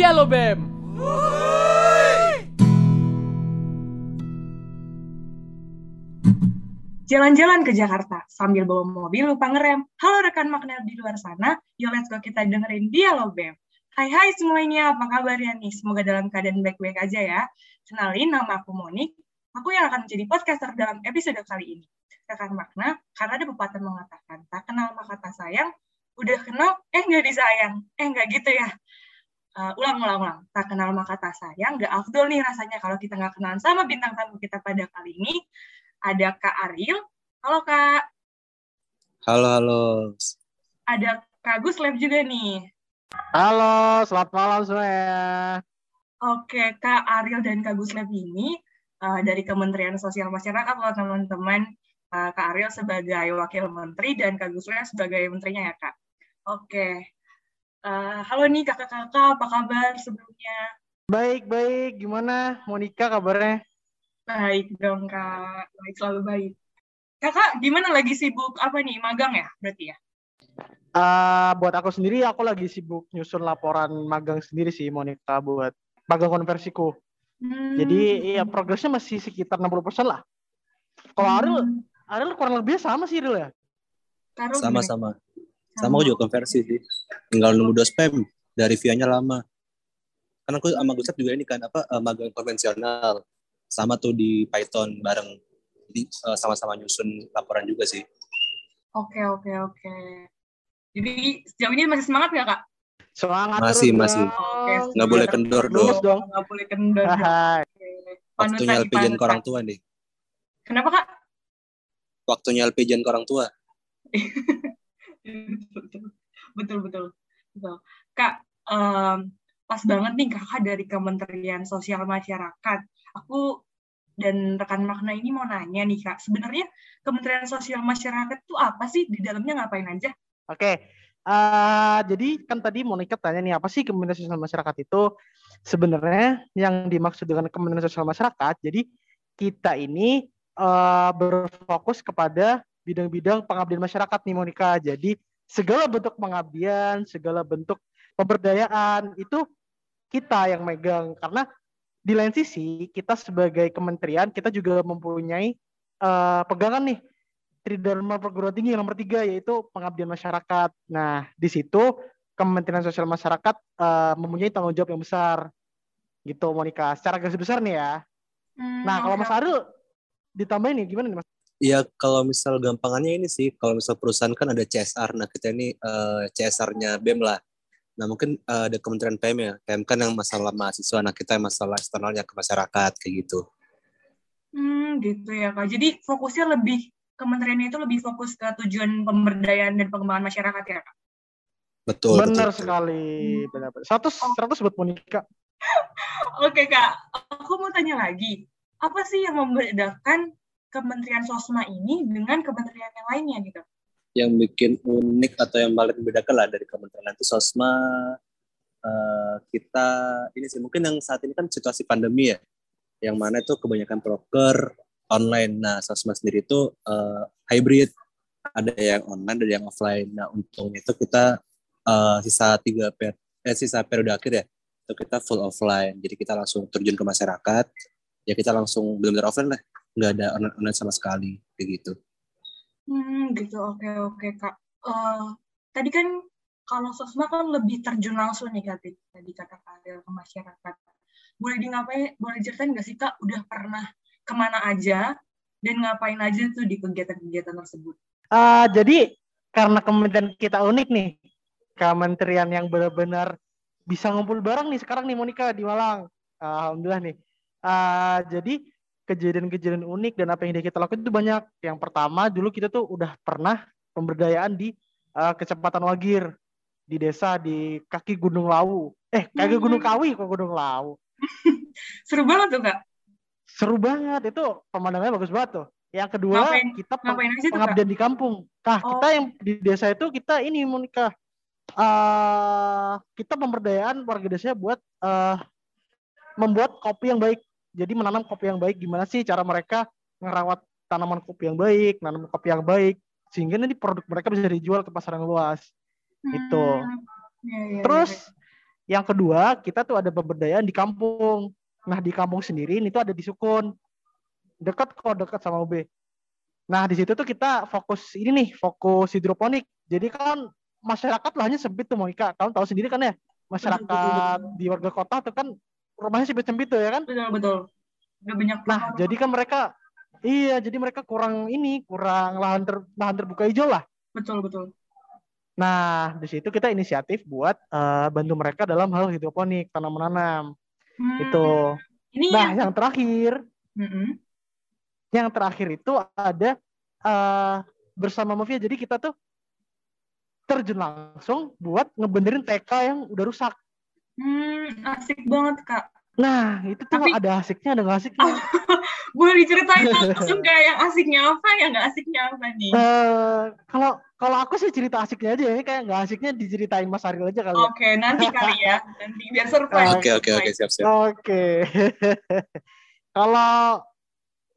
Dialobem. Jalan-jalan ke Jakarta sambil bawa mobil lupa ngerem. Halo rekan makna di luar sana, yuk let's go kita dengerin Dialobem. Hai hai semuanya, apa kabarnya nih? Semoga dalam keadaan baik-baik aja ya. Kenalin, nama aku Monik. Aku yang akan menjadi podcaster dalam episode kali ini. Rekan makna, karena ada pepatah mengatakan, tak kenal maka tak sayang, udah kenal, eh nggak disayang. Eh nggak gitu ya. Uh, ulang, ulang, ulang. Tak kenal maka tak sayang, nggak afdol nih rasanya kalau kita nggak kenalan sama bintang tamu kita pada kali ini. Ada Kak Ariel. Halo Kak. Halo, halo. Ada Kak Gus Lab juga nih. Halo, selamat malam semuanya. Oke, Kak Ariel dan Kak Gus Lab ini uh, dari Kementerian Sosial Masyarakat loh teman-teman. Uh, Kak Ariel sebagai Wakil Menteri dan Kak Gus Lab sebagai Menterinya ya Kak. Oke. Uh, halo nih kakak-kakak, apa kabar sebelumnya? Baik, baik. Gimana Monica kabarnya? Baik dong Kak, baik selalu baik. Kakak gimana lagi sibuk apa nih, magang ya berarti ya? Uh, buat aku sendiri, aku lagi sibuk nyusun laporan magang sendiri sih, Monica, buat magang konversiku. Hmm. Jadi ya progresnya masih sekitar 60% lah. Kalau hmm. Ariel, Ariel kurang lebih sama sih Ariel ya? Sama-sama. Sama aku juga konversi sih. Tinggal nunggu dos spam. Dari via-nya lama. Karena aku sama Gustaf juga ini kan apa magang konvensional. Sama tuh di Python bareng. Jadi uh, sama-sama nyusun laporan juga sih. Oke oke oke. Jadi sejauh ini masih semangat nggak kak? Semangat masih terus masih. Okay. nggak boleh kendor dong. Nggak boleh kendor waktunya LPJN ke orang tua nih. Kenapa kak? Waktunya LPJN ke orang tua betul betul betul. Kak um, pas banget nih kakak dari Kementerian Sosial Masyarakat. Aku dan rekan makna ini mau nanya nih kak, sebenarnya Kementerian Sosial Masyarakat itu apa sih? Di dalamnya ngapain aja? Oke, uh, jadi kan tadi Monica tanya nih apa sih Kementerian Sosial Masyarakat itu? Sebenarnya yang dimaksud dengan Kementerian Sosial Masyarakat, jadi kita ini uh, berfokus kepada bidang-bidang pengabdian masyarakat nih Monica. Jadi segala bentuk pengabdian, segala bentuk pemberdayaan itu kita yang megang karena di lain sisi kita sebagai kementerian kita juga mempunyai uh, pegangan nih Tridharma perguruan tinggi yang nomor tiga yaitu pengabdian masyarakat. Nah di situ Kementerian Sosial Masyarakat uh, mempunyai tanggung jawab yang besar gitu Monica secara garis besar nih ya. Hmm, nah kalau Mas Arul ditambahin nih gimana nih Mas? Ya kalau misal gampangannya ini sih kalau misal perusahaan kan ada CSR. Nah kita ini uh, eh, CSR-nya BEM lah. Nah mungkin uh, ada Kementerian PM ya, PM kan yang masalah mahasiswa, nah kita yang masalah eksternalnya ke masyarakat kayak gitu. Hmm gitu ya kak. Jadi fokusnya lebih kementerian itu lebih fokus ke tujuan pemberdayaan dan pengembangan masyarakat ya kak. Betul. Benar betul, sekali, benar. Seratus oh. seratus buat Monika. Oke kak, aku mau tanya lagi, apa sih yang membedakan Kementerian Sosma ini dengan kementerian yang lainnya gitu? yang bikin unik atau yang paling membedakan lah dari kementerian itu sosma uh, kita ini sih mungkin yang saat ini kan situasi pandemi ya yang mana itu kebanyakan broker online. Nah sosma sendiri itu uh, hybrid. Ada yang online ada yang offline. Nah untungnya itu kita uh, sisa tiga per eh, sisa periode akhir ya itu kita full offline. Jadi kita langsung terjun ke masyarakat. Ya kita langsung benar-benar offline lah nggak ada online, online sama sekali kayak gitu Hmm, gitu. Oke, oke, Kak. Uh, tadi kan kalau sosma kan lebih terjun langsung nih Kak, tadi kata Kak ke masyarakat. Boleh di ngapain, boleh ceritain nggak sih Kak, udah pernah ke mana aja dan ngapain aja tuh di kegiatan-kegiatan tersebut? Uh, jadi karena kementerian kita unik nih, kementerian yang benar-benar bisa ngumpul bareng nih sekarang nih Monica di Malang. Uh, Alhamdulillah nih. Uh, jadi kejadian-kejadian unik dan apa yang kita lakukan itu banyak. Yang pertama dulu kita tuh udah pernah pemberdayaan di uh, Kecepatan Wagir di desa di kaki Gunung Lawu. Eh, kaki hmm. Gunung Kawi kok Gunung Lawu. Seru banget tuh, Kak. Seru banget. Itu pemandangannya bagus banget tuh. Yang kedua, ngapain, kita ngapain aja pengabdian tuh, di kampung. Nah, oh. kita yang di desa itu kita ini Monika uh, kita pemberdayaan warga desa buat uh, membuat kopi yang baik jadi menanam kopi yang baik gimana sih cara mereka ngerawat tanaman kopi yang baik, nanam kopi yang baik sehingga nanti produk mereka bisa dijual ke pasar yang luas. Hmm. Itu. Ya, ya, Terus yang kedua kita tuh ada pemberdayaan di kampung nah di kampung sendiri ini tuh ada di Sukun dekat kok dekat sama UB nah di situ tuh kita fokus ini nih fokus hidroponik jadi kan masyarakat lahannya sempit tuh Monika kamu tahu sendiri kan ya masyarakat di warga kota tuh kan rumahnya sempit-sempit tuh ya kan betul betul Udah banyak nah jadi kan mereka iya jadi mereka kurang ini kurang lahan ter, lahan terbuka hijau lah betul betul Nah, di situ kita inisiatif buat uh, bantu mereka dalam hal hidroponik, tanam menanam. Hmm. Itu. Ini nah, yang, yang terakhir, mm-hmm. yang terakhir itu ada uh, bersama Mafia. Jadi kita tuh terjun langsung buat ngebenerin TK yang udah rusak. Hmm, asik banget kak. Nah, itu tuh Tapi, ada asiknya, ada nggak asiknya. boleh diceritain langsung kayak yang asiknya apa, yang nggak asiknya apa nih? Uh, kalau kalau aku sih cerita asiknya aja ya, kayak nggak asiknya diceritain Mas Ariel aja kali. Ya. Oke, okay, nanti kali ya, nanti biar surprise. Oke, oke, oke, siap, siap. Oke. kalau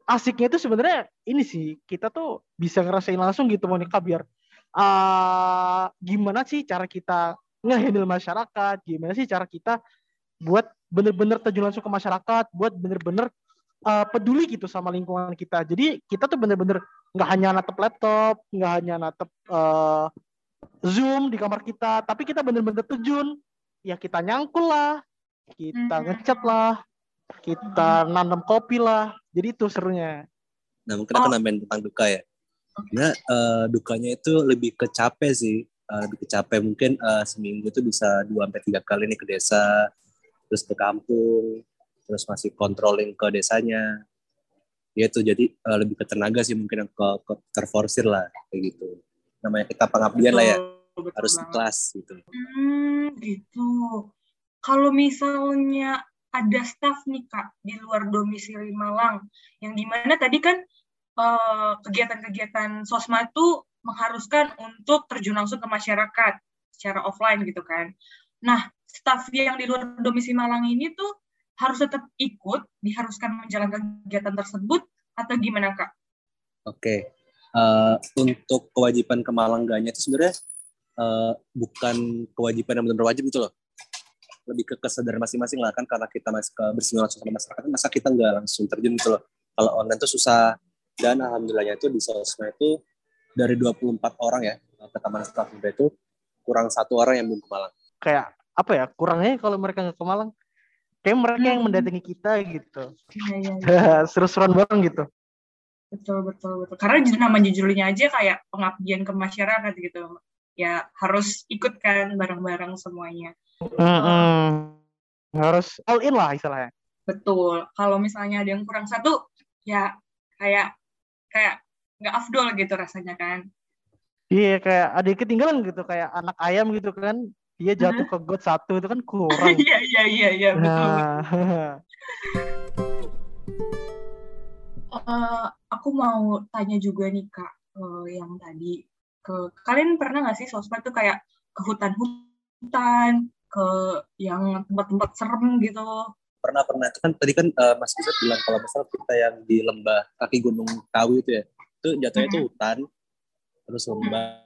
asiknya itu sebenarnya ini sih, kita tuh bisa ngerasain langsung gitu Monica biar uh, gimana sih cara kita ngehandle masyarakat, gimana sih cara kita buat bener-bener terjun langsung ke masyarakat, buat bener-bener uh, peduli gitu sama lingkungan kita. Jadi kita tuh bener-bener nggak hanya natep laptop, nggak hanya natep uh, Zoom di kamar kita, tapi kita bener-bener terjun. Ya kita nyangkul lah, kita mm-hmm. ngecat lah, kita nanam kopi lah. Jadi itu serunya. Nah mungkin aku oh. nambahin tentang duka ya. Nah uh, dukanya itu lebih ke capek sih. Uh, lebih ke capek mungkin uh, seminggu itu bisa dua sampai tiga kali nih ke desa terus ke kampung terus masih controlling ke desanya. Ya itu jadi uh, lebih ke tenaga sih mungkin yang ke, ke terforsir lah kayak gitu. Namanya kita pengabdian lah ya betul harus ikhlas gitu. Hmm, gitu. Kalau misalnya ada staff nih kak di luar domisili Malang yang di mana tadi kan uh, kegiatan-kegiatan sosma itu mengharuskan untuk terjun langsung ke masyarakat secara offline gitu kan nah staf yang di luar domisili Malang ini tuh harus tetap ikut, diharuskan menjalankan kegiatan tersebut, atau gimana Kak? Oke, okay. uh, eh, untuk kewajiban kemalangganya itu sebenarnya uh, bukan kewajiban yang benar-benar wajib gitu loh. Lebih ke kesadaran masing-masing lah kan, karena kita masih ke bersinggungan langsung sama masyarakat, masa kita nggak langsung terjun gitu loh. Kalau online itu susah, dan alhamdulillahnya itu di sosmed itu dari 24 orang ya, kata Mas itu kurang satu orang yang belum ke Malang. Kayak apa ya kurangnya kalau mereka nggak ke Malang kayak mereka yang hmm. mendatangi kita gitu ya, ya, ya. seru-seruan bareng gitu betul betul betul karena nama judulnya aja kayak pengabdian ke masyarakat gitu ya harus ikut kan bareng-bareng semuanya mm -hmm. harus all in lah istilahnya betul kalau misalnya ada yang kurang satu ya kayak kayak nggak afdol gitu rasanya kan iya kayak ada yang ketinggalan gitu kayak anak ayam gitu kan dia jatuh ke got satu itu kan kurang. Iya iya iya iya betul. Nah. uh, aku mau tanya juga nih kak uh, yang tadi ke kalian pernah nggak sih sosmed tuh kayak ke hutan-hutan ke yang tempat-tempat serem gitu? Pernah pernah itu kan tadi kan uh, Mas Bisa bilang kalau misalnya kita yang di lembah kaki Gunung Kawi itu ya itu jatuhnya itu hutan terus lembah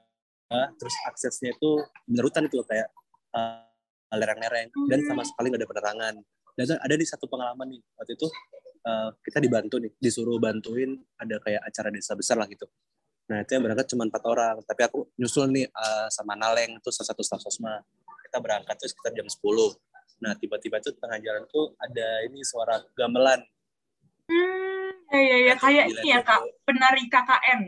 terus aksesnya itu menerutan itu kayak uh, lereng-lereng. Dan sama sekali nggak ada penerangan. Dan ada di satu pengalaman nih waktu itu uh, kita dibantu nih disuruh bantuin ada kayak acara desa besar lah gitu. Nah itu yang berangkat cuma empat orang. Tapi aku nyusul nih uh, sama Naleng itu salah satu staf sosma. Kita berangkat tuh sekitar jam 10 nah tiba-tiba tuh tengah jalan tuh ada ini suara gamelan. Hmm ya ya ya kayak ini ya kak penari KKN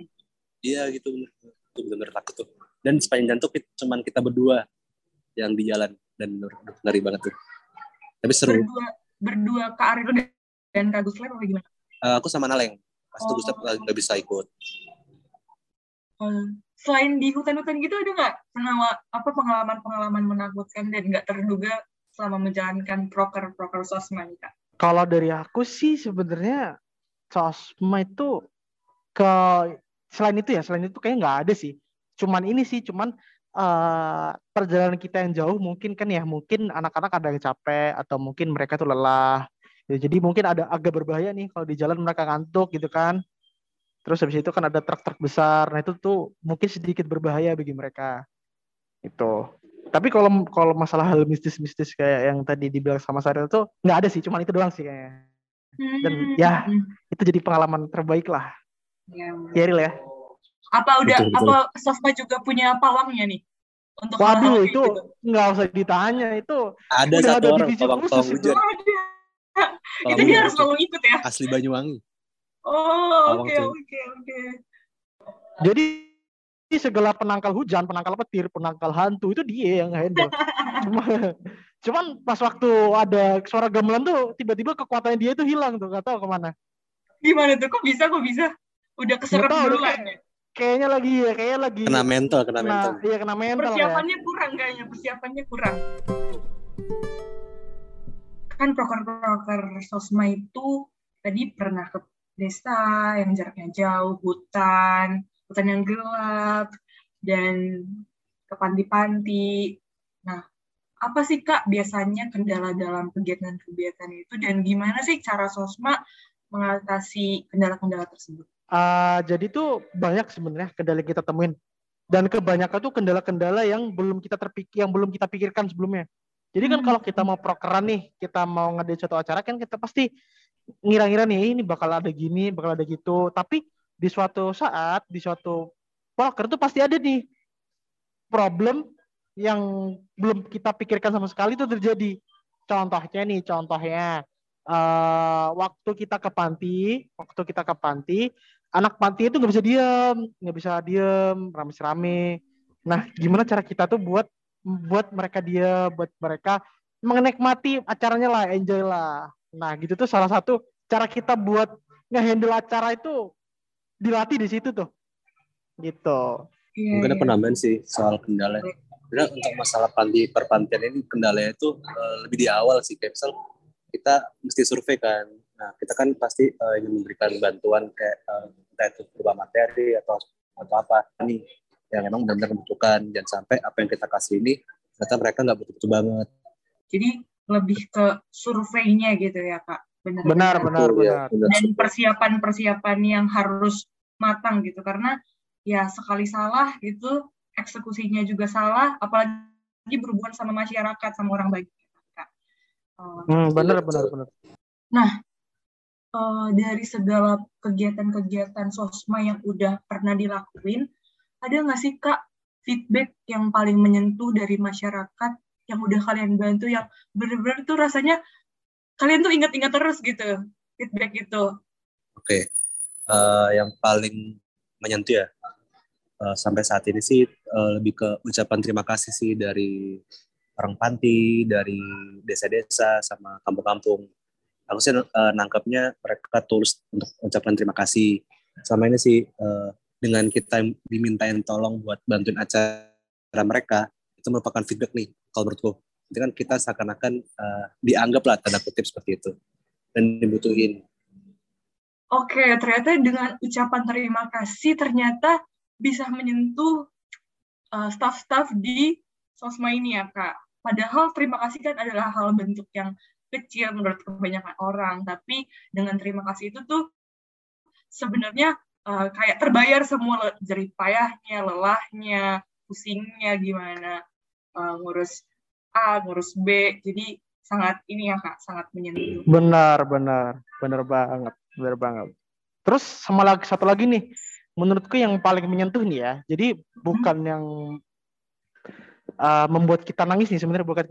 iya gitu bener itu bener-bener takut tuh dan sepanjang jalan tuh cuman kita berdua yang di jalan dan ngeri banget tuh. Tapi seru. Berdua, berdua Kak Ariel dan Kak Gusler atau gimana? Uh, aku sama Naleng. Pas oh. Gustaf nggak bisa ikut. Um, selain di hutan-hutan gitu ada nggak apa pengalaman-pengalaman menakutkan dan nggak terduga selama menjalankan proker-proker sosma nih kak? Kalau dari aku sih sebenarnya sosma itu ke selain itu ya selain itu kayak nggak ada sih. Cuman ini sih cuman uh, perjalanan kita yang jauh mungkin kan ya mungkin anak-anak ada yang capek atau mungkin mereka tuh lelah. Ya, jadi mungkin ada agak berbahaya nih kalau di jalan mereka ngantuk gitu kan. Terus habis itu kan ada truk-truk besar. Nah itu tuh mungkin sedikit berbahaya bagi mereka. Itu Tapi kalau kalau masalah hal mistis-mistis kayak yang tadi dibilang sama Saril tuh nggak ada sih, cuma itu doang sih kayaknya. Dan ya Hmm. itu jadi pengalaman terbaik lah. Ya. Ya Ril ya. Apa udah Betul, betul. apa Sofma juga punya pawangnya nih? Untuk Waduh itu gitu? nggak usah ditanya itu. Ada Udah satu ada orang pawang khusus pawang itu. hujan. Ada. Pawang itu dia harus itu selalu ikut ya? asli Banyuwangi. Oh, oke oke oke. Jadi segala penangkal hujan, penangkal petir, penangkal hantu itu dia yang handle. Cuma, cuman pas waktu ada suara gamelan tuh tiba-tiba kekuatannya dia itu hilang tuh, nggak tahu ke mana. Gimana tuh? Kok bisa? Kok bisa? Udah keserap kayak- ya? Kayaknya lagi ya, kayaknya lagi Kena mental, kena mental. Iya kena mental ya. Persiapannya kurang kayaknya, persiapannya kurang. Kan proker-proker Sosma itu tadi pernah ke desa yang jaraknya jauh, hutan, hutan yang gelap, dan ke panti-panti. Nah, apa sih Kak biasanya kendala dalam kegiatan-kegiatan itu dan gimana sih cara Sosma mengatasi kendala-kendala tersebut? Ah, jadi tuh banyak sebenarnya kendala yang kita temuin. Dan kebanyakan tuh kendala-kendala yang belum kita terpikir, yang belum kita pikirkan sebelumnya. Jadi kan Hmm. kalau kita mau prokeran nih, kita mau ngadain suatu acara kan kita pasti ngira-ngira nih "Eh, ini bakal ada gini, bakal ada gitu. Tapi di suatu saat, di suatu proker tuh pasti ada nih problem yang belum kita pikirkan sama sekali itu terjadi. Contohnya nih, contohnya eh, waktu kita ke panti, waktu kita ke panti, anak panti itu nggak bisa diem, nggak bisa diem, rame-rame. Nah, gimana cara kita tuh buat buat mereka dia, buat mereka menikmati acaranya lah, enjoy lah. Nah, gitu tuh salah satu cara kita buat ngehandle acara itu dilatih di situ tuh. Gitu. Mungkin aku nambahin sih soal kendala. Sebenarnya untuk masalah panti perpantian ini kendalanya itu eh, lebih di awal sih. Kayak misal kita mesti survei kan. Nah kita kan pasti eh, ingin memberikan bantuan kayak eh, entah itu berupa materi atau atau apa nih yang memang benar-benar membutuhkan. Jangan sampai apa yang kita kasih ini ternyata mereka nggak butuh-butuh banget. Jadi lebih ke surveinya gitu ya kak. Benar. Benar, benar, Betul, ya, benar. benar. Dan persiapan-persiapan yang harus matang gitu karena ya sekali salah gitu eksekusinya juga salah, apalagi berhubungan sama masyarakat sama orang baik. Kak. Eh, Hmm, benar, benar, benar. eh, dari segala kegiatan-kegiatan sosma yang udah pernah dilakuin, ada nggak sih kak feedback yang paling menyentuh dari masyarakat yang udah kalian bantu yang bener-bener tuh rasanya kalian tuh ingat-ingat terus gitu feedback itu. Oke, Eh, yang paling menyentuh ya eh, sampai saat ini sih eh, lebih ke ucapan terima kasih sih dari orang panti, dari desa-desa sama kampung-kampung. Aku sih eh, nangkapnya mereka tulus untuk ucapan terima kasih. Sama ini sih eh, dengan kita dimintain tolong buat bantuin acara mereka itu merupakan feedback nih kalau menurutku. Itu kan kita seakan-akan eh, dianggap lah tanda kutip seperti itu dan dibutuhin. Oke, ternyata dengan ucapan terima kasih ternyata bisa menyentuh uh, staff-staff di sosma ini ya kak. Padahal terima kasih kan adalah hal bentuk yang kecil menurut kebanyakan orang, tapi dengan terima kasih itu tuh sebenarnya uh, kayak terbayar semua jerih payahnya, lelahnya, pusingnya gimana uh, ngurus A, ngurus B. Jadi sangat ini ya kak, sangat menyentuh. Benar, benar. Benar banget, benar banget. Terus sama lagi satu lagi nih, menurutku yang paling menyentuh nih ya. Jadi bukan yang uh, membuat kita nangis nih sebenarnya bukan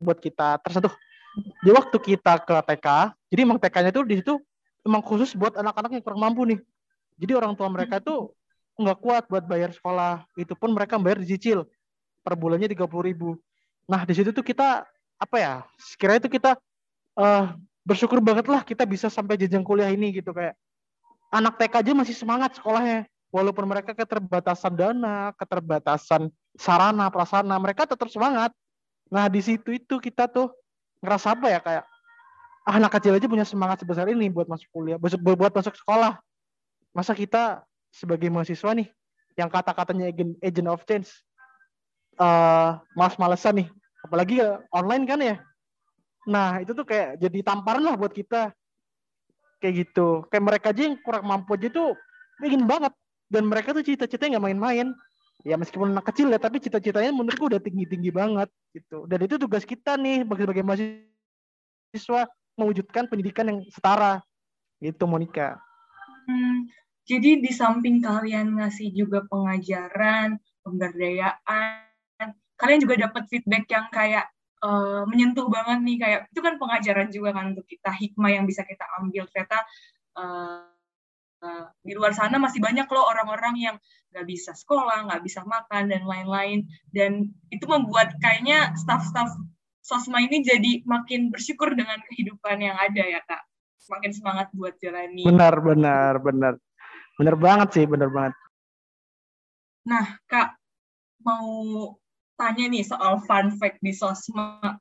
buat kita tersentuh. Di waktu kita ke TK, jadi emang TK-nya tuh di situ emang khusus buat anak-anak yang kurang mampu nih. Jadi orang tua mereka tuh nggak kuat buat bayar sekolah. Itu pun mereka bayar dicicil per bulannya tiga ribu. Nah di situ tuh kita apa ya? Sekiranya itu kita eh, bersyukur banget lah kita bisa sampai jenjang kuliah ini gitu kayak anak TK aja masih semangat sekolahnya walaupun mereka keterbatasan dana, keterbatasan sarana, prasarana, mereka tetap semangat. Nah, di situ itu kita tuh ngerasa apa ya kayak ah, anak kecil aja punya semangat sebesar ini buat masuk kuliah, buat, masuk sekolah. Masa kita sebagai mahasiswa nih yang kata-katanya agent, agent of change eh malas-malesan nih, apalagi online kan ya. Nah, itu tuh kayak jadi tamparan lah buat kita. Kayak gitu. Kayak mereka aja yang kurang mampu aja tuh ingin banget. Dan mereka tuh cita-citanya nggak main-main. ya meskipun anak kecil ya tapi cita-citanya menurutku udah tinggi-tinggi banget gitu dan itu tugas kita nih sebagai mahasiswa mewujudkan pendidikan yang setara gitu Monica hmm, jadi di samping kalian ngasih juga pengajaran pemberdayaan kalian juga dapat feedback yang kayak uh, menyentuh banget nih kayak itu kan pengajaran juga kan untuk kita hikmah yang bisa kita ambil ternyata uh, uh, di luar sana masih banyak loh orang-orang yang nggak bisa sekolah, nggak bisa makan dan lain-lain. Dan itu membuat kayaknya staff-staff sosma ini jadi makin bersyukur dengan kehidupan yang ada ya kak. Semakin semangat buat jalani. Benar, benar, benar. Benar banget sih, benar banget. Nah kak, mau tanya nih soal fun fact di sosma.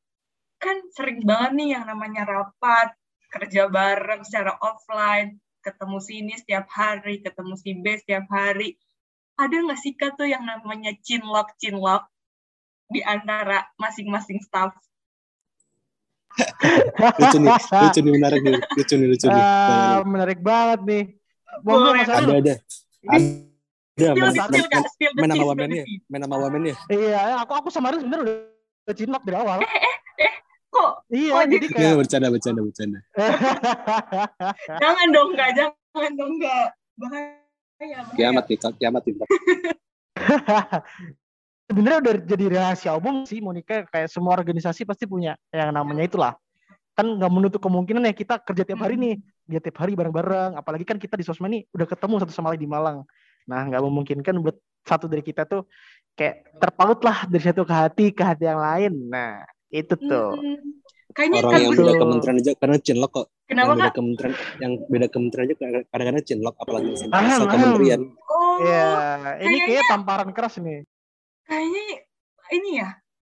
Kan sering banget nih yang namanya rapat, kerja bareng secara offline, ketemu sini setiap hari, ketemu si B setiap hari. Ada nggak sih Kak tuh yang namanya chinlock chinlock di antara masing-masing staff? lucu nih, lucu nih menarik nih, lucu nih, lucu nih. Uh, menarik banget nih. Boleh, ada, ada. ada. Ada, main, main, nama wamennya, main nama wamennya. Iya, aku aku sama Aris sebenarnya udah cinlok dari awal. Eh, eh, eh, kok iya kok jadi kayak ya, bercanda bercanda bercanda. Jangan dong enggak jangan dong enggak bahaya, bahaya. kiamat nih kiamat nih sebenarnya udah jadi rahasia umum sih Monica. Kayak semua organisasi pasti punya yang namanya itulah. Kan nggak menutup kemungkinan ya kita kerja tiap hari nih. Dia tiap hari bareng-bareng. Apalagi kan kita di sosmed nih udah ketemu satu sama lain di Malang nah nggak memungkinkan buat satu dari kita tuh kayak terpaut lah dari satu ke hati ke hati yang lain nah itu tuh. Hmm. Kayaknya orang yang beda kementerian aja karena cinlok kok. Kenapa yang beda kak? kementerian yang beda kementerian aja kadang-kadang cinlok apalagi satu kementerian. Oh. Iya, ini kayak tamparan keras nih. Kayaknya ini ya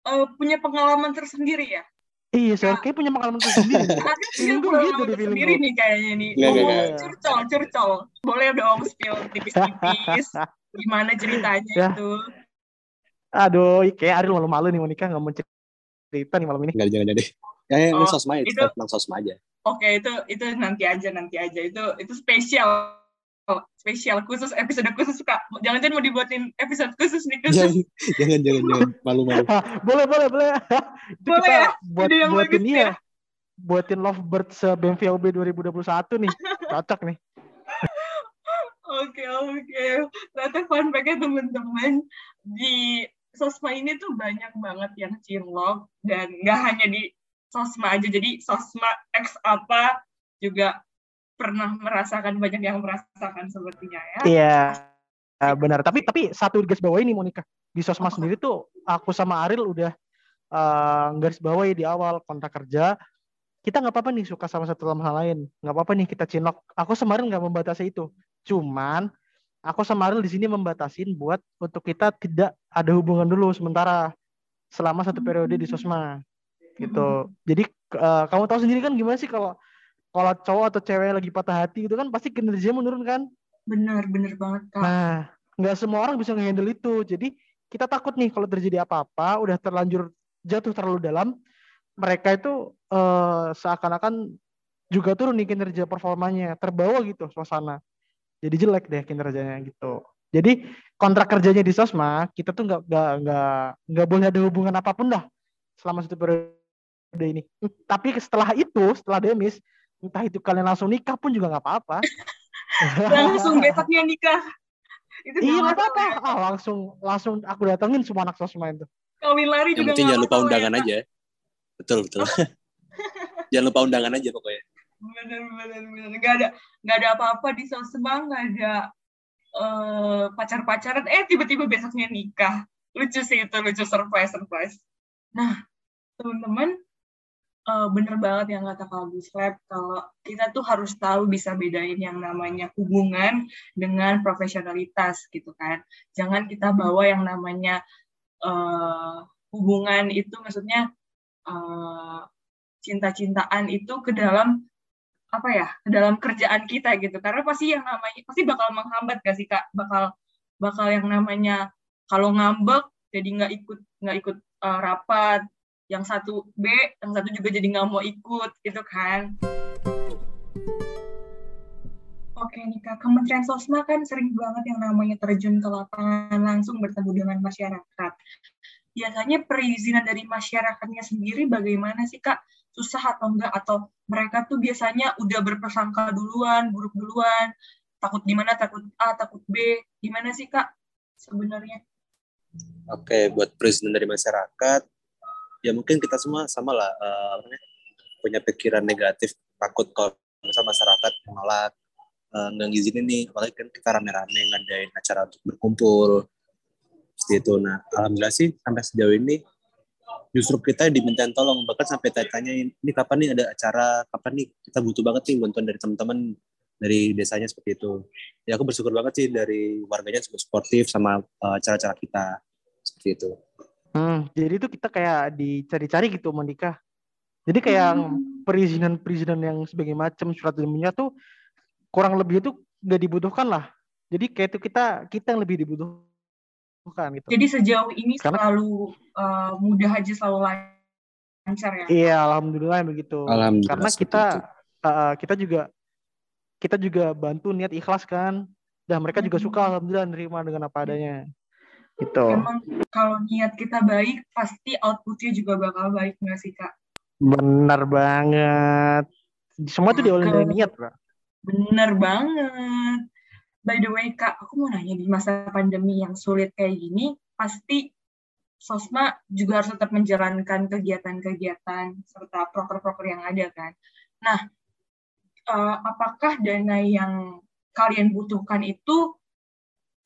uh, punya pengalaman tersendiri ya. Iya, saya kayak punya pengalaman tersendiri. Punya pengalaman gitu tersendiri nih kayaknya nih. Gak, gak, gak. Curcol, curcol. Boleh dong spill tipis-tipis. Gimana ceritanya ya. itu? Aduh, kayak Ariel malu-malu nih Monica nggak mau cerita nih malam ini. Enggak, jangan jadi. Ya, oh, ini sosma itu tentang sosma aja. Oke, okay, itu itu nanti aja nanti aja. Itu itu spesial spesial khusus episode khusus kak. Jangan-jangan mau dibuatin episode khusus nih khusus. Jangan jangan jangan, jangan. malu malu. boleh boleh boleh. itu boleh kita ya. Buat buatin ya. Buatin Lovebird BMVOB 2021 nih. Cocok nih. Oke oke. Ternyata fun fact teman-teman di sosma ini tuh banyak banget yang cinlok dan nggak hanya di sosma aja jadi sosma X apa juga pernah merasakan banyak yang merasakan sepertinya ya. Iya uh, benar. Tapi tapi satu garis bawah ini Monica. Di sosma oh. sendiri tuh aku sama Aril udah uh, garis bawahi di awal kontrak kerja. Kita nggak apa-apa nih suka sama satu sama lain. Nggak apa-apa nih kita cinlok. Aku semarin nggak membatasi itu. Cuman aku sama Aril di sini membatasin buat untuk kita tidak ada hubungan dulu sementara selama satu periode di sosma. Gitu. Jadi uh, kamu tahu sendiri kan gimana sih kalau kalau cowok atau cewek lagi patah hati itu kan pasti kinerja menurun kan? Benar, benar banget kak. Nah, nggak semua orang bisa ngehandle itu. Jadi kita takut nih kalau terjadi apa-apa, udah terlanjur jatuh terlalu dalam, mereka itu uh, seakan-akan juga turun nih kinerja performanya, terbawa gitu suasana jadi jelek deh kinerjanya gitu jadi kontrak kerjanya di sosma kita tuh nggak nggak nggak nggak boleh ada hubungan apa pun dah selama satu periode ini tapi setelah itu setelah demis entah itu kalian langsung nikah pun juga nggak apa-apa. Langsung besoknya nikah. Itu iya nggak apa-apa. ya. ah, langsung langsung aku datengin semua anak sosma itu. Kawin lari yang juga penting jangan lupa ya, undangan ya, aja betul betul. Jangan lupa undangan aja pokoknya. Nggak ada nggak ada apa-apa di sosma nggak ada uh, pacar-pacaran. Eh tiba-tiba besoknya nikah. Lucu sih itu lucu surprise surprise. Nah teman-teman uh, bener banget yang kata Kak Lab kalau kita tuh harus tahu bisa bedain yang namanya hubungan dengan profesionalitas gitu kan. Jangan kita bawa yang namanya uh, hubungan itu maksudnya uh, cinta-cintaan itu ke dalam apa ya dalam kerjaan kita gitu. Karena pasti yang namanya pasti bakal menghambat gak sih kak? Bakal bakal yang namanya kalau ngambek jadi nggak ikut nggak ikut uh, rapat yang satu B yang satu juga jadi nggak mau ikut gitu kan Oke nih Kak, Kementerian Sosma kan sering banget yang namanya terjun ke lapangan langsung bertemu dengan masyarakat. Biasanya perizinan dari masyarakatnya sendiri bagaimana sih Kak? Susah atau enggak? Atau mereka tuh biasanya udah berpersangka duluan, buruk duluan, takut gimana, takut A, takut B. Gimana sih Kak sebenarnya? Oke, buat perizinan dari masyarakat, ya mungkin kita semua sama lah uh, punya pikiran negatif, takut kalau misalnya masyarakat menolak Eh, nggak uh, ngizinin nih apalagi kan kita rame-rame ngadain acara untuk berkumpul seperti itu. Nah alhamdulillah sih sampai sejauh ini justru kita diminta tolong bahkan sampai tanya-tanya ini kapan nih ada acara? Kapan nih? Kita butuh banget nih bantuan dari teman-teman dari desanya seperti itu. Ya aku bersyukur banget sih dari warganya cukup sportif sama uh, cara-cara kita seperti itu hmm, jadi itu kita kayak dicari-cari gitu Monika jadi kayak hmm. perizinan-perizinan yang sebagai macam surat ilmunya tuh kurang lebih itu nggak dibutuhkan lah. Jadi kayak itu kita kita yang lebih dibutuhkan gitu. Jadi sejauh ini Karena, selalu uh, mudah aja selalu lancar ya. Iya, alhamdulillah begitu. Alhamdulillah Karena kita uh, kita juga kita juga bantu niat ikhlas kan. Dan mereka juga suka alhamdulillah nerima dengan apa adanya. Gitu. Emang kalau niat kita baik, pasti outputnya juga bakal baik nggak sih kak? Benar banget. Semua itu diawali dari niat, Pak. Bener banget. By the way, Kak, aku mau nanya di masa pandemi yang sulit kayak gini, pasti Sosma juga harus tetap menjalankan kegiatan-kegiatan serta proker-proker yang ada kan. Nah, uh, apakah dana yang kalian butuhkan itu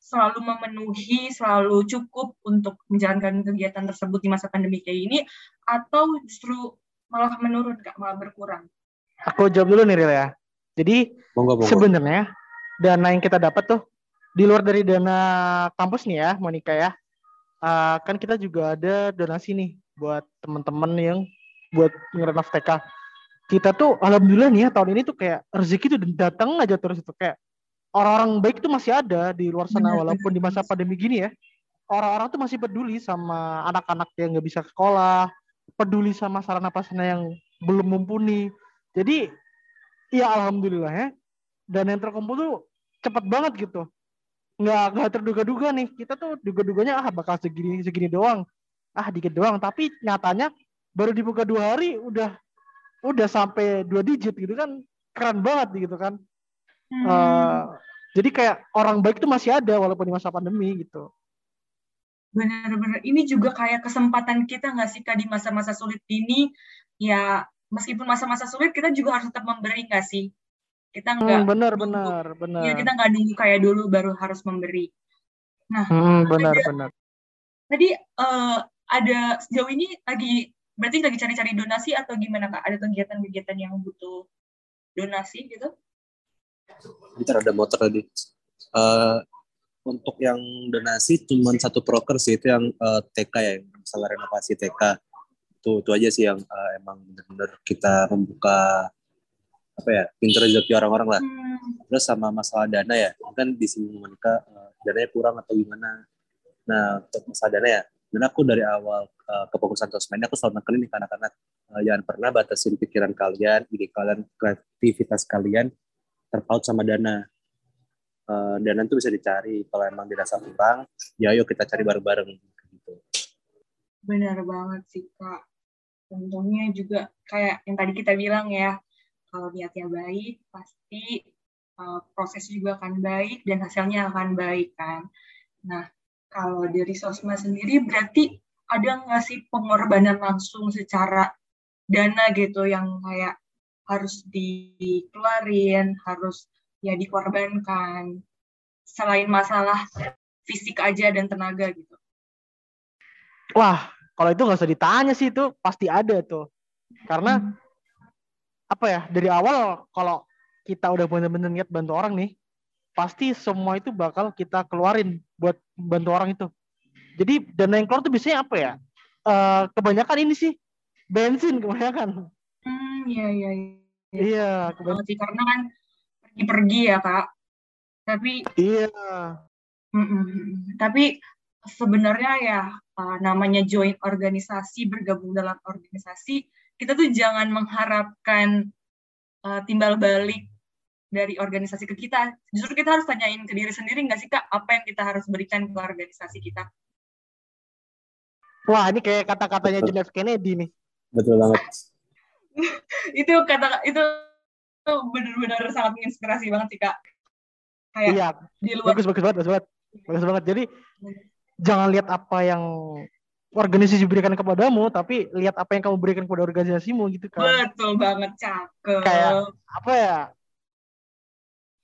selalu memenuhi, selalu cukup untuk menjalankan kegiatan tersebut di masa pandemi kayak ini, atau justru malah menurun, Kak, malah berkurang? Aku jawab dulu nih, Ril ya. Jadi sebenarnya dana yang kita dapat tuh di luar dari dana kampus nih ya, Monica ya. Uh, kan kita juga ada donasi nih buat teman-teman yang buat ngerenov TK. Kita tuh alhamdulillah nih ya tahun ini tuh kayak rezeki tuh datang aja terus itu kayak orang-orang baik itu masih ada di luar sana walaupun di masa pandemi gini ya. Orang-orang tuh masih peduli sama anak-anak yang nggak bisa sekolah, peduli sama sarana prasarana yang belum mumpuni. Jadi Iya alhamdulillah ya. Dan yang terkumpul tuh cepet banget gitu. Nggak nggak terduga-duga nih. Kita tuh duga-duganya ah bakal segini segini doang. Ah dikit doang. Tapi nyatanya baru dibuka dua hari udah udah sampai dua digit gitu kan keren banget gitu kan. Hmm. Uh, jadi kayak orang baik tuh masih ada walaupun di masa pandemi gitu. Benar-benar. Ini juga kayak kesempatan kita nggak sih kak di masa-masa sulit ini? Ya meskipun masa-masa sulit kita juga harus tetap memberi nggak sih? Kita nggak hmm, benar benar benar ya kita nggak nunggu kayak dulu baru harus memberi. Nah hmm, benar ada, benar tadi uh, ada sejauh ini lagi berarti lagi cari-cari donasi atau gimana kak? Ada kegiatan-kegiatan yang butuh donasi gitu Bentar ada motor tadi. Uh, untuk yang donasi cuma satu proker sih itu yang uh, TK ya masalah renovasi TK itu itu aja sih yang uh, emang benar-benar kita membuka apa ya pintu rezeki orang-orang lah. Hmm. terus sama masalah dana ya kan di sini mereka uh, dananya kurang atau gimana. Nah untuk masalah dana ya dan aku dari awal uh, kefokusan sosmed aku selalu nekenin nih anak-anak. Uh, jangan pernah batasin pikiran kalian ide kalian kreativitas kalian terpaut sama dana. Uh, dana itu bisa dicari kalau emang dirasa kurang ya ayo kita cari bareng-bareng gitu. Benar banget sih kak. Untungnya juga kayak yang tadi kita bilang ya kalau niatnya baik pasti uh, proses juga akan baik dan hasilnya akan baik kan. Nah kalau dari sosma sendiri berarti ada nggak sih pengorbanan langsung secara dana gitu yang kayak harus dikeluarin, harus ya dikorbankan selain masalah fisik aja dan tenaga gitu. Wah, kalau itu nggak usah ditanya sih itu pasti ada tuh. Karena hmm. apa ya dari awal kalau kita udah bener-bener niat bantu orang nih, pasti semua itu bakal kita keluarin buat bantu orang itu. Jadi dana yang keluar tuh biasanya apa ya? Uh, kebanyakan ini sih bensin kebanyakan. Hmm, iya iya. Iya, iya kebanyakan. karena kan pergi-pergi ya kak. Tapi. Iya. Mm -mm. Tapi sebenarnya ya uh, namanya join organisasi, bergabung dalam organisasi, kita tuh jangan mengharapkan uh, timbal balik dari organisasi ke kita. Justru kita harus tanyain ke diri sendiri nggak sih kak, apa yang kita harus berikan ke organisasi kita? Wah ini kayak kata-katanya John F Kennedy nih. Betul banget. Itu kata itu benar-benar sangat menginspirasi banget sih kak. Kayak iya. di luar. Bagus bagus banget, bagus banget, bagus banget. Jadi jangan lihat apa yang organisasi berikan kepadamu, tapi lihat apa yang kamu berikan kepada organisasimu gitu kan. Betul banget, cakep. Kayak apa ya?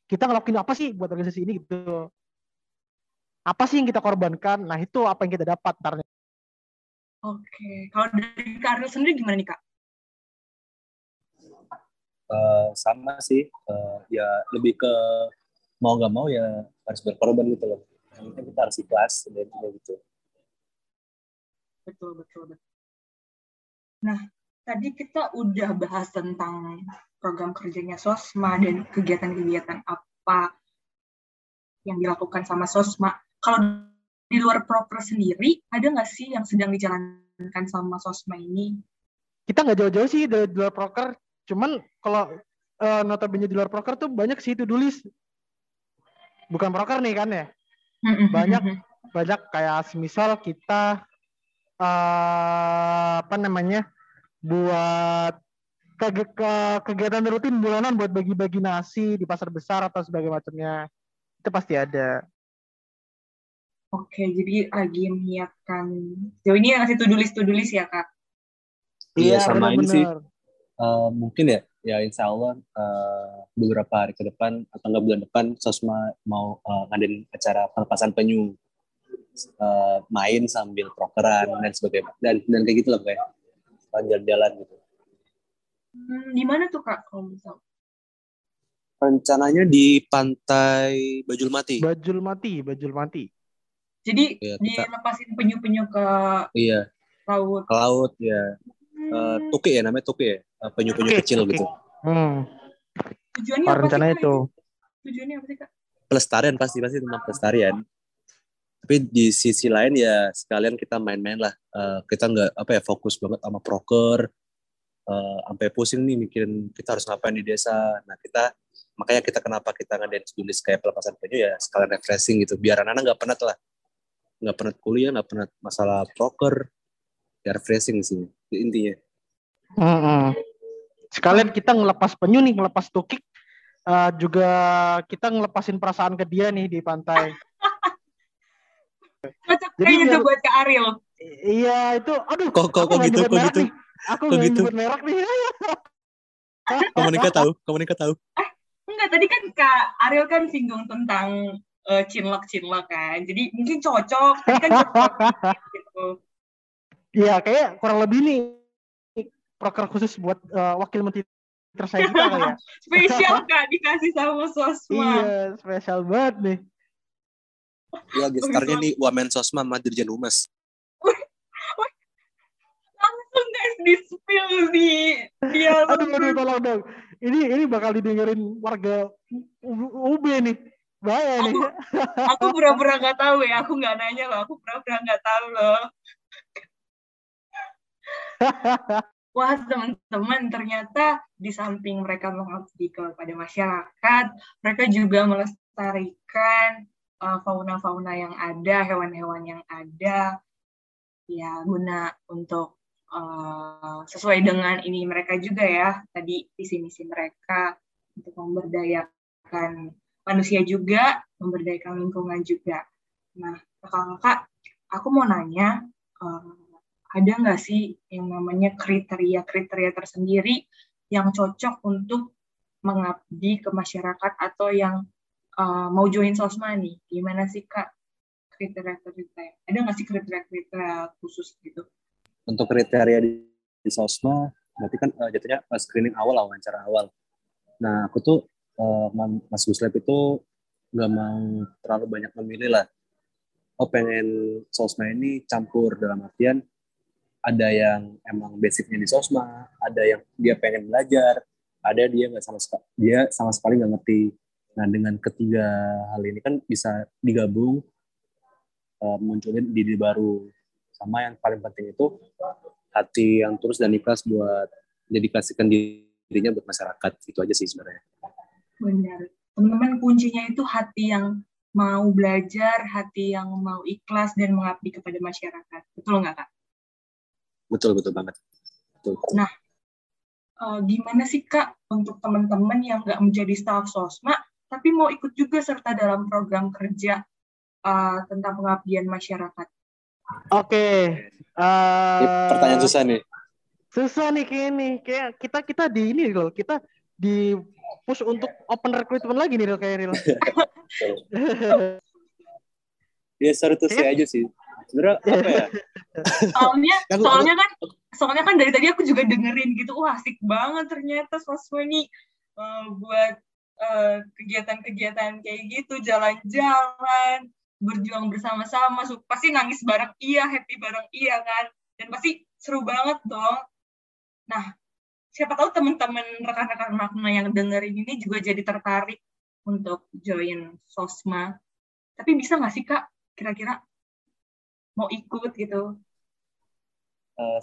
Kita ngelakuin apa sih buat organisasi ini gitu. Apa sih yang kita korbankan? Nah, itu apa yang kita dapat ntarnya. Oke, kalau dari Kak sendiri gimana nih Kak? Uh, sama sih, uh, ya lebih ke mau nggak mau ya harus berkorban gitu loh. Kita harus ikhlas dan gitu betul betul betul. Nah, tadi kita udah bahas tentang program kerjanya Sosma dan kegiatan-kegiatan apa yang dilakukan sama Sosma. Kalau di luar proper sendiri, ada nggak sih yang sedang dijalankan sama Sosma ini? Kita nggak jauh-jauh sih dari luar proker. Cuman kalau uh, notabene di luar proker tuh banyak sih itu tulis. Bukan proker nih kan ya? Banyak banyak kayak semisal kita uh, apa namanya buat ke, ke kegiatan rutin bulanan buat bagi-bagi nasi di pasar besar atau sebagai macamnya itu pasti ada. Oke, jadi lagi menyiapkan. Jauh ini yang to do list ya kak? Iya, sama bener, ini sih. Uh, mungkin ya, ya Insya Allah uh, beberapa hari ke depan atau enggak bulan depan Sosma mau uh, ngadain acara pelepasan penyu uh, main sambil prokeran dan sebagainya dan dan kayak gitu lah kayak jalan-jalan gitu. Hmm, di mana tuh kak kalau misal? Rencananya di pantai Bajul Mati. Bajul Mati, Bajul Mati. Jadi ya, kita, dilepasin penyu-penyu ke iya, laut. Ke laut ya. Hmm. Uh, tuki ya namanya tuki ya. Uh, penyu-penyu okay, kecil okay. gitu. Hmm. Tujuannya apa rencana sih, itu? Tujuannya apa sih kak? Pelestarian pasti pasti tentang pelestarian tapi di sisi lain ya sekalian kita main-main lah uh, kita nggak apa ya fokus banget sama proker uh, sampai pusing nih mikirin kita harus ngapain di desa nah kita makanya kita kenapa kita ngadain tulis kayak pelepasan penyu ya sekalian refreshing gitu biar anak-anak nggak penat lah nggak pernah kuliah nggak pernah masalah proker ya refreshing sih intinya mm -hmm. sekalian kita ngelepas penyu nih ngelepas tukik uh, juga kita ngelepasin perasaan ke dia nih di pantai Cocok kayaknya itu buat ke Ariel. Iya, itu aduh. Kok kok kok gitu, kok gitu. Nih. Aku kok gitu. merek nih. Komunika tahu, komunika tahu. Eh, enggak, tadi kan Kak Ariel kan singgung tentang uh, cinlok cinlok kan. Jadi mungkin cocok, tadi kan cocok gitu. Iya, kayak kurang lebih nih proker khusus buat uh, wakil menteri tersayang kita kali ya. spesial Kak dikasih sama Sosma. Iya, spesial banget nih. Iya, gestarnya nih Wamen Sosma sama Dirjen Humas. Langsung guys di spill di dia. Aduh, aduh, tolong dong. Ini ini bakal didengerin warga UB nih. Bahaya nih. Aku pura-pura nggak tahu ya. Aku nggak nanya loh. Aku pura-pura nggak tahu loh. Wah teman-teman ternyata di samping mereka mengabdi kepada masyarakat, mereka juga melestarikan uh, fauna-fauna yang ada, hewan-hewan yang ada, ya guna untuk uh, sesuai dengan ini mereka juga ya tadi visi misi mereka untuk memberdayakan manusia juga, memberdayakan lingkungan juga. Nah, kakak-kakak, aku mau nanya, uh, ada nggak sih yang namanya kriteria-kriteria tersendiri yang cocok untuk mengabdi ke masyarakat atau yang uh, mau join sosma nih, gimana sih kak kriteria-kriteria? Ada nggak sih kriteria-kriteria khusus gitu? Untuk kriteria di, di sosma, berarti kan uh, jatuhnya uh, screening awal, wawancara awal. Nah, aku tuh uh, Mas Guslep itu nggak mau terlalu banyak memilih lah. Oh pengen sosma ini campur dalam artian ada yang emang basicnya di sosma, ada yang dia pengen belajar, ada dia nggak sama sekali dia sama sekali nggak ngerti Nah, dengan ketiga hal ini kan bisa digabung uh, munculin ide baru. Sama yang paling penting itu hati yang tulus dan ikhlas buat dedikasikan dirinya buat masyarakat. Itu aja sih sebenarnya. Benar. Teman-teman kuncinya itu hati yang mau belajar, hati yang mau ikhlas dan mengabdi kepada masyarakat. Betul nggak kak? Betul betul banget. Betul. Nah, uh, gimana sih kak untuk teman-teman yang nggak menjadi staf sosma tapi mau ikut juga serta dalam program kerja uh, tentang pengabdian masyarakat? Oke. Okay. Uh, eh, pertanyaan susah nih. Susah nih kayak ini. Kayak kita kita di ini loh. Kita di push untuk open recruitment lagi nih kayak real. ya seru tuh sih aja sih. Sebenarnya apa ya? Soalnya soalnya kan soalnya kan dari tadi aku juga dengerin gitu, wah asik banget ternyata sosmed ini uh, buat kegiatan kegiatan-kegiatan kayak gitu, jalan-jalan, berjuang bersama-sama, pasti nangis bareng iya, happy bareng iya kan, dan pasti seru banget dong. Nah, siapa tahu teman-teman rekan-rekan makna yang dengerin ini juga jadi tertarik untuk join Sosma. Tapi bisa nggak sih Kak, kira-kira mau ikut gitu? Uh,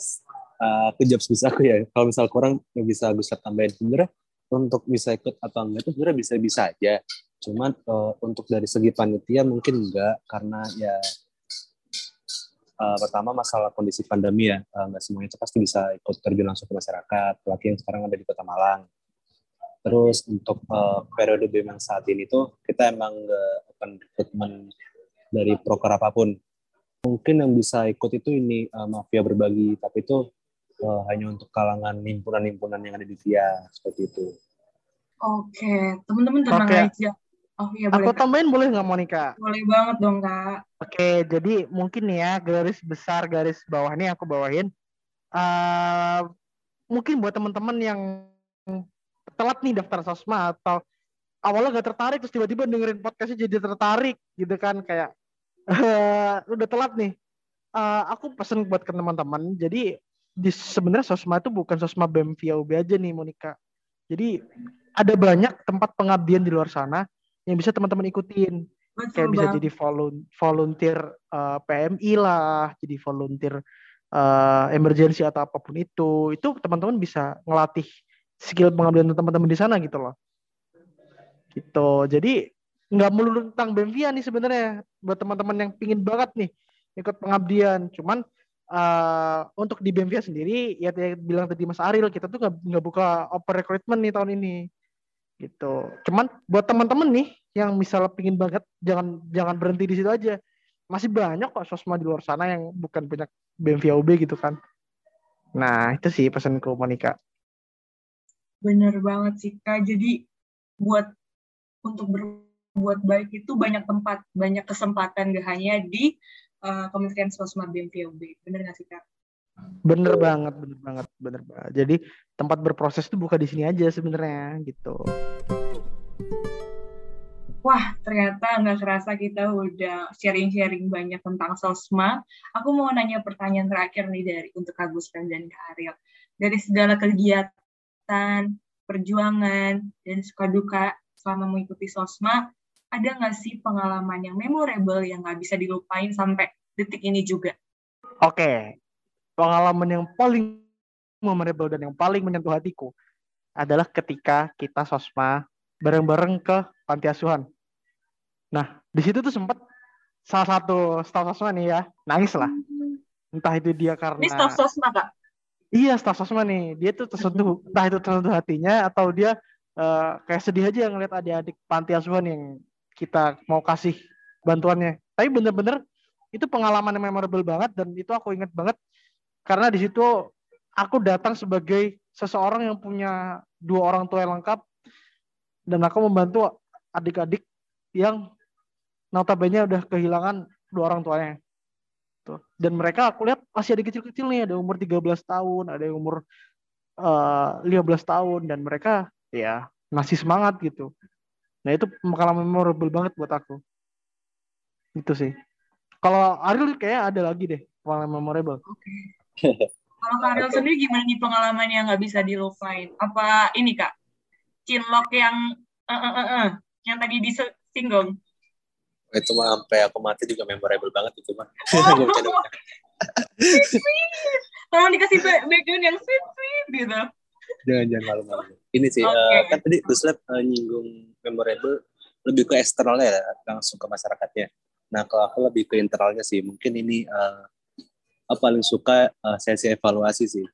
uh, aku jawab bisa aku ya. Kalau misal kurang bisa Gustaf tambahin sebenarnya untuk bisa ikut atau enggak itu sebenarnya bisa-bisa aja. Cuman uh, untuk dari segi panitia mungkin enggak karena ya uh, pertama masalah kondisi pandemi ya uh, nggak semuanya itu pasti bisa ikut terjun langsung ke masyarakat apalagi yang sekarang ada di kota Malang terus untuk uh, periode BEM yang saat ini tuh kita emang nggak open recruitment dari proker apa pun mungkin yang bisa ikut itu ini uh, mafia berbagi tapi itu uh, hanya untuk kalangan himpunan-himpunan yang ada di VIA seperti itu. Oke, teman-teman tenang okay. aja. Oh iya boleh. Aku tambahin boleh nggak Monica? Boleh banget dong kak. Oke, jadi mungkin ya garis besar garis bawah nih aku bawahin. Uh, mungkin buat teman-teman yang telat nih daftar sosma atau awalnya gak tertarik terus tiba-tiba dengerin podcastnya jadi tertarik gitu kan kayak uh, udah telat nih. Uh, aku pesen buat ke teman-teman. Jadi di sebenarnya sosma itu bukan sosma BEM via UB aja nih Monica. Jadi ada banyak tempat pengabdian di luar sana yang bisa teman-teman ikutin. Betul kayak bisa jadi volunteer uh, eh, PMI lah, jadi volunteer uh, emergency atau apa pun itu. Itu teman-teman bisa ngelatih skill pengabdian teman-teman di sana gitu loh. Gitu. Jadi nggak melulu tentang Bemvia nih sebenarnya buat teman-teman yang pingin banget nih ikut pengabdian. Cuman uh, untuk di Bemvia sendiri ya bilang tadi Mas Aril kita tuh nggak buka open recruitment nih tahun ini gitu. Cuman buat teman-teman nih yang misalnya pingin banget jangan jangan berhenti di situ aja. Masih banyak kok sosma di luar sana yang bukan banyak BMVOB gitu kan. Nah, itu sih pesanku Monica. Bener banget sih Kak. Jadi buat untuk berbuat baik itu banyak tempat, banyak kesempatan gak hanya di uh, Kementerian Sosma BMVOB. Bener gak sih Kak? Bener banget, bener banget, bener banget. Jadi tempat berproses itu bukan di sini aja sebenarnya gitu. Wah, ternyata nggak kerasa kita udah sharing-sharing banyak tentang sosma. Aku mau nanya pertanyaan terakhir nih dari untuk Agus dan Kak Ariel. Dari segala kegiatan, perjuangan, dan suka duka selama mengikuti sosma, ada nggak sih pengalaman yang memorable yang nggak bisa dilupain sampai detik ini juga? Oke, pengalaman yang paling memorable dan yang paling menyentuh hatiku adalah ketika kita sosma bareng-bareng ke panti asuhan. Nah, di situ tuh sempat salah satu staf sosma nih ya, nangis lah. Entah itu dia karena... Ini staf sosma, Kak? Iya, staf sosma nih. Dia tuh tersentuh, entah itu tersentuh hatinya atau dia uh, kayak sedih aja ngeliat adik-adik panti asuhan yang kita mau kasih bantuannya. Tapi bener-bener itu pengalaman yang memorable banget dan itu aku inget banget karena di situ aku datang sebagai seseorang yang punya dua orang tua yang lengkap dan aku membantu adik-adik yang notabene udah kehilangan dua orang tuanya. Tuh. Dan mereka aku lihat masih ada kecil-kecil nih, ada umur 13 tahun, ada yang umur uh, eh, 15 tahun dan mereka ya masih semangat gitu. Nah, itu pengalaman memorable banget buat aku. Itu sih. Kalau Ariel kayak ada lagi deh pengalaman memorable. Oke. Okay. Kalau okay. sendiri gimana nih pengalaman yang nggak bisa dilupain? Apa ini kak? Cinlok yang uh, uh, uh, uh, yang tadi disinggung? Itu mah sampai aku mati juga memorable banget itu mah. Oh. Kalau dikasih background yang sweet sweet gitu. Jangan jangan malu-malu. Ini sih Oke. eh, kan tadi Gus Lab eh, nyinggung memorable lebih ke eksternalnya ya, langsung ke masyarakatnya. Nah kalau aku lebih ke internalnya sih, mungkin ini eh, aku paling suka eh, sesi evaluasi sih.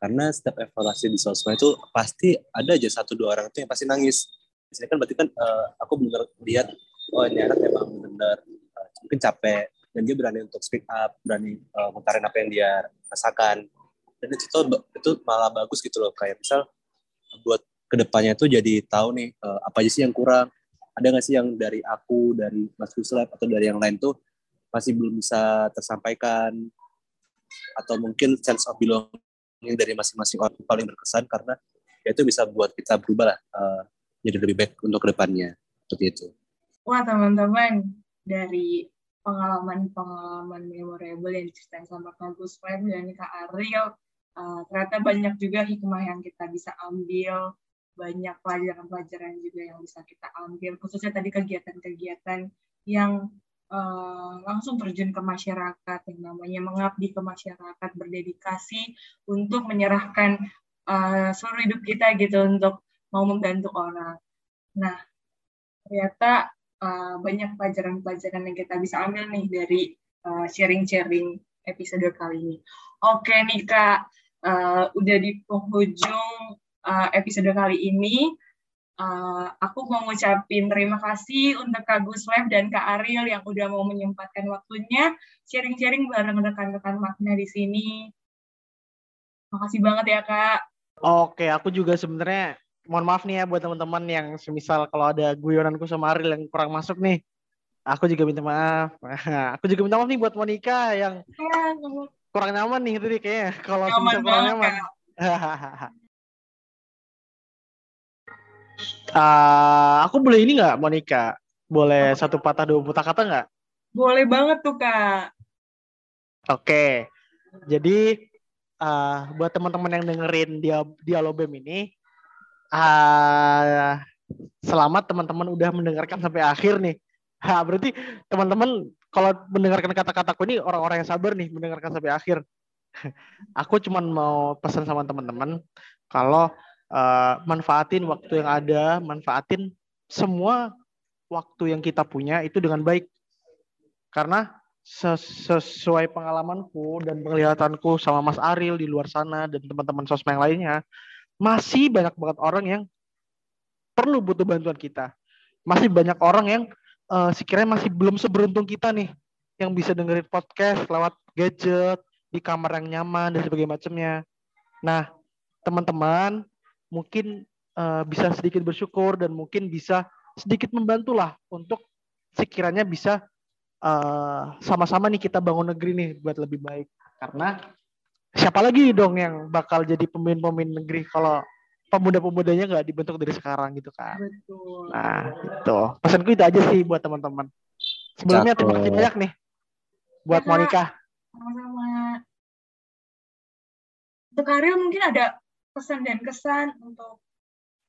Karena setiap evaluasi di sosmed itu pasti ada aja satu dua orang itu yang pasti nangis. Sini kan berarti kan eh, aku benar lihat oh ini anak emang benar eh, mungkin capek dan dia berani untuk speak up, berani ngutarin apa yang dia rasakan. Dan itu tuh itu malah bagus gitu loh kayak misal buat ke depannya tuh jadi tahu nih eh, apa aja sih yang kurang. Ada nggak sih yang dari aku dari Mas Guslab atau dari yang lain tuh masih belum bisa tersampaikan? Atau mungkin sense of belonging dari masing-masing orang paling berkesan karena ya itu bisa buat kita berubah lah eh, jadi lebih baik untuk ke depannya. Seperti itu. Wah teman-teman, dari pengalaman-pengalaman memorable yang diceritain sama Gus Web dan Kak Ariel, uh, ternyata banyak juga hikmah yang kita bisa ambil, banyak pelajaran-pelajaran juga yang bisa kita ambil, khususnya tadi kegiatan-kegiatan yang uh, langsung terjun ke masyarakat, yang namanya mengabdi ke masyarakat, berdedikasi untuk menyerahkan uh, seluruh hidup kita gitu untuk mau membantu orang. Nah, ternyata uh, banyak pelajaran-pelajaran yang kita bisa ambil nih dari uh, sharing-sharing episode kali ini. Oke nih Kak, uh, udah di penghujung uh, episode kali ini. Uh, aku mau ngucapin terima kasih untuk Kak Gusweb dan Kak Ariel yang udah mau menyempatkan waktunya sharing-sharing bareng rekan-rekan makna di sini. Makasih banget ya Kak. Oke, aku juga sebenarnya mohon maaf nih ya buat teman-teman yang semisal kalau ada guyonanku sama Ariel yang kurang masuk nih. Aku juga minta maaf. aku juga minta maaf nih buat Monica yang Ya, kurang nyaman nih tadi kayaknya kalau nyaman kurang nyaman. Ah, aku boleh ini nggak Monica? Boleh satu patah dua patah kata nggak? Boleh banget tuh Kak. Oke. Jadi ah, buat teman-teman yang dengerin dia dialobem ini, ah, selamat teman-teman udah mendengarkan sampai akhir nih. Ha, berarti teman-teman kalau mendengarkan kata-kataku ini orang-orang yang sabar nih mendengarkan sampai akhir. Aku cuman mau pesan sama teman-teman kalau eh, manfaatin waktu yang ada, manfaatin semua waktu yang kita punya itu dengan baik. Karena ses- sesuai pengalamanku dan penglihatanku sama Mas Ariel di luar sana dan teman-teman sosmed yang lainnya, masih banyak banget orang yang perlu butuh bantuan kita. Masih banyak orang yang eh, sekiranya masih belum seberuntung kita nih yang bisa dengerin podcast lewat gadget di kamar yang nyaman dan sebagainya macamnya. Nah, teman-teman mungkin eh, bisa sedikit bersyukur dan mungkin bisa sedikit membantulah untuk sekiranya bisa eh, sama-sama nih kita bangun negeri nih buat lebih baik. Karena siapa lagi dong yang bakal jadi pemimpin-pemimpin negeri kalau pemuda-pemudanya nggak dibentuk dari sekarang gitu kan. Betul. Nah, itu. Pesanku itu aja sih buat teman-teman. Sebelumnya terima kasih banyak nih buat Ya, Kak. Monica. Sama-sama. Untuk Ariel mungkin ada pesan dan kesan untuk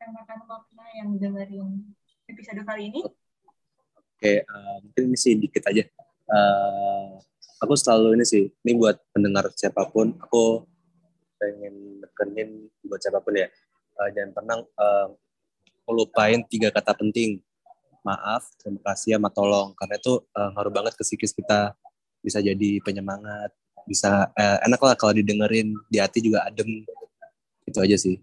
makna yang dengerin episode kali ini. Oke, eh, mungkin ini sih dikit aja. Eh, aku selalu ini sih, ini buat pendengar siapa pun, aku pengen nekenin buat siapa pun ya. Eh, jangan pernah eh, ngelupain tiga kata penting. Maaf, terima kasih, sama tolong. Karena itu eh, ngaruh banget ke psikis kita. Bisa jadi penyemangat, bisa eh, enak lah kalau didengerin, di hati juga adem. Itu aja sih.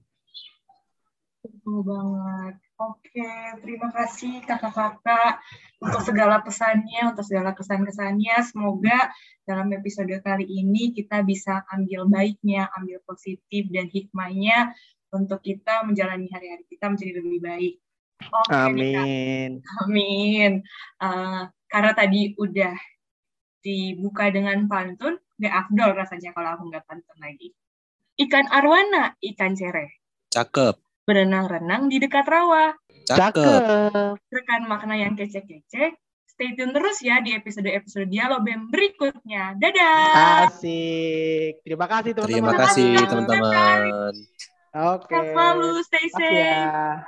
Betul banget. Oke, terima kasih kakak-kakak untuk segala pesannya, untuk segala kesan-kesannya. Semoga dalam episode kali ini kita bisa ambil baiknya, ambil positif dan hikmahnya untuk kita menjalani hari-hari kita menjadi lebih baik. Kak. Amin. Amin. Eh, karena tadi udah dibuka dengan pantun, gak afdol rasanya kalau aku nggak pantun lagi. Ikan arwana, ikan cereh. Cakep, Berenang-renang di dekat rawa. cakep. Rekan makna yang kece-kece, stay tune terus ya di episode-episode Dialobem berikutnya. Dadah! Asik. Terima kasih teman-teman. Terima kasih Terima kasih, teman-teman. Oke. Sehat selalu, stay Makasih safe! ya.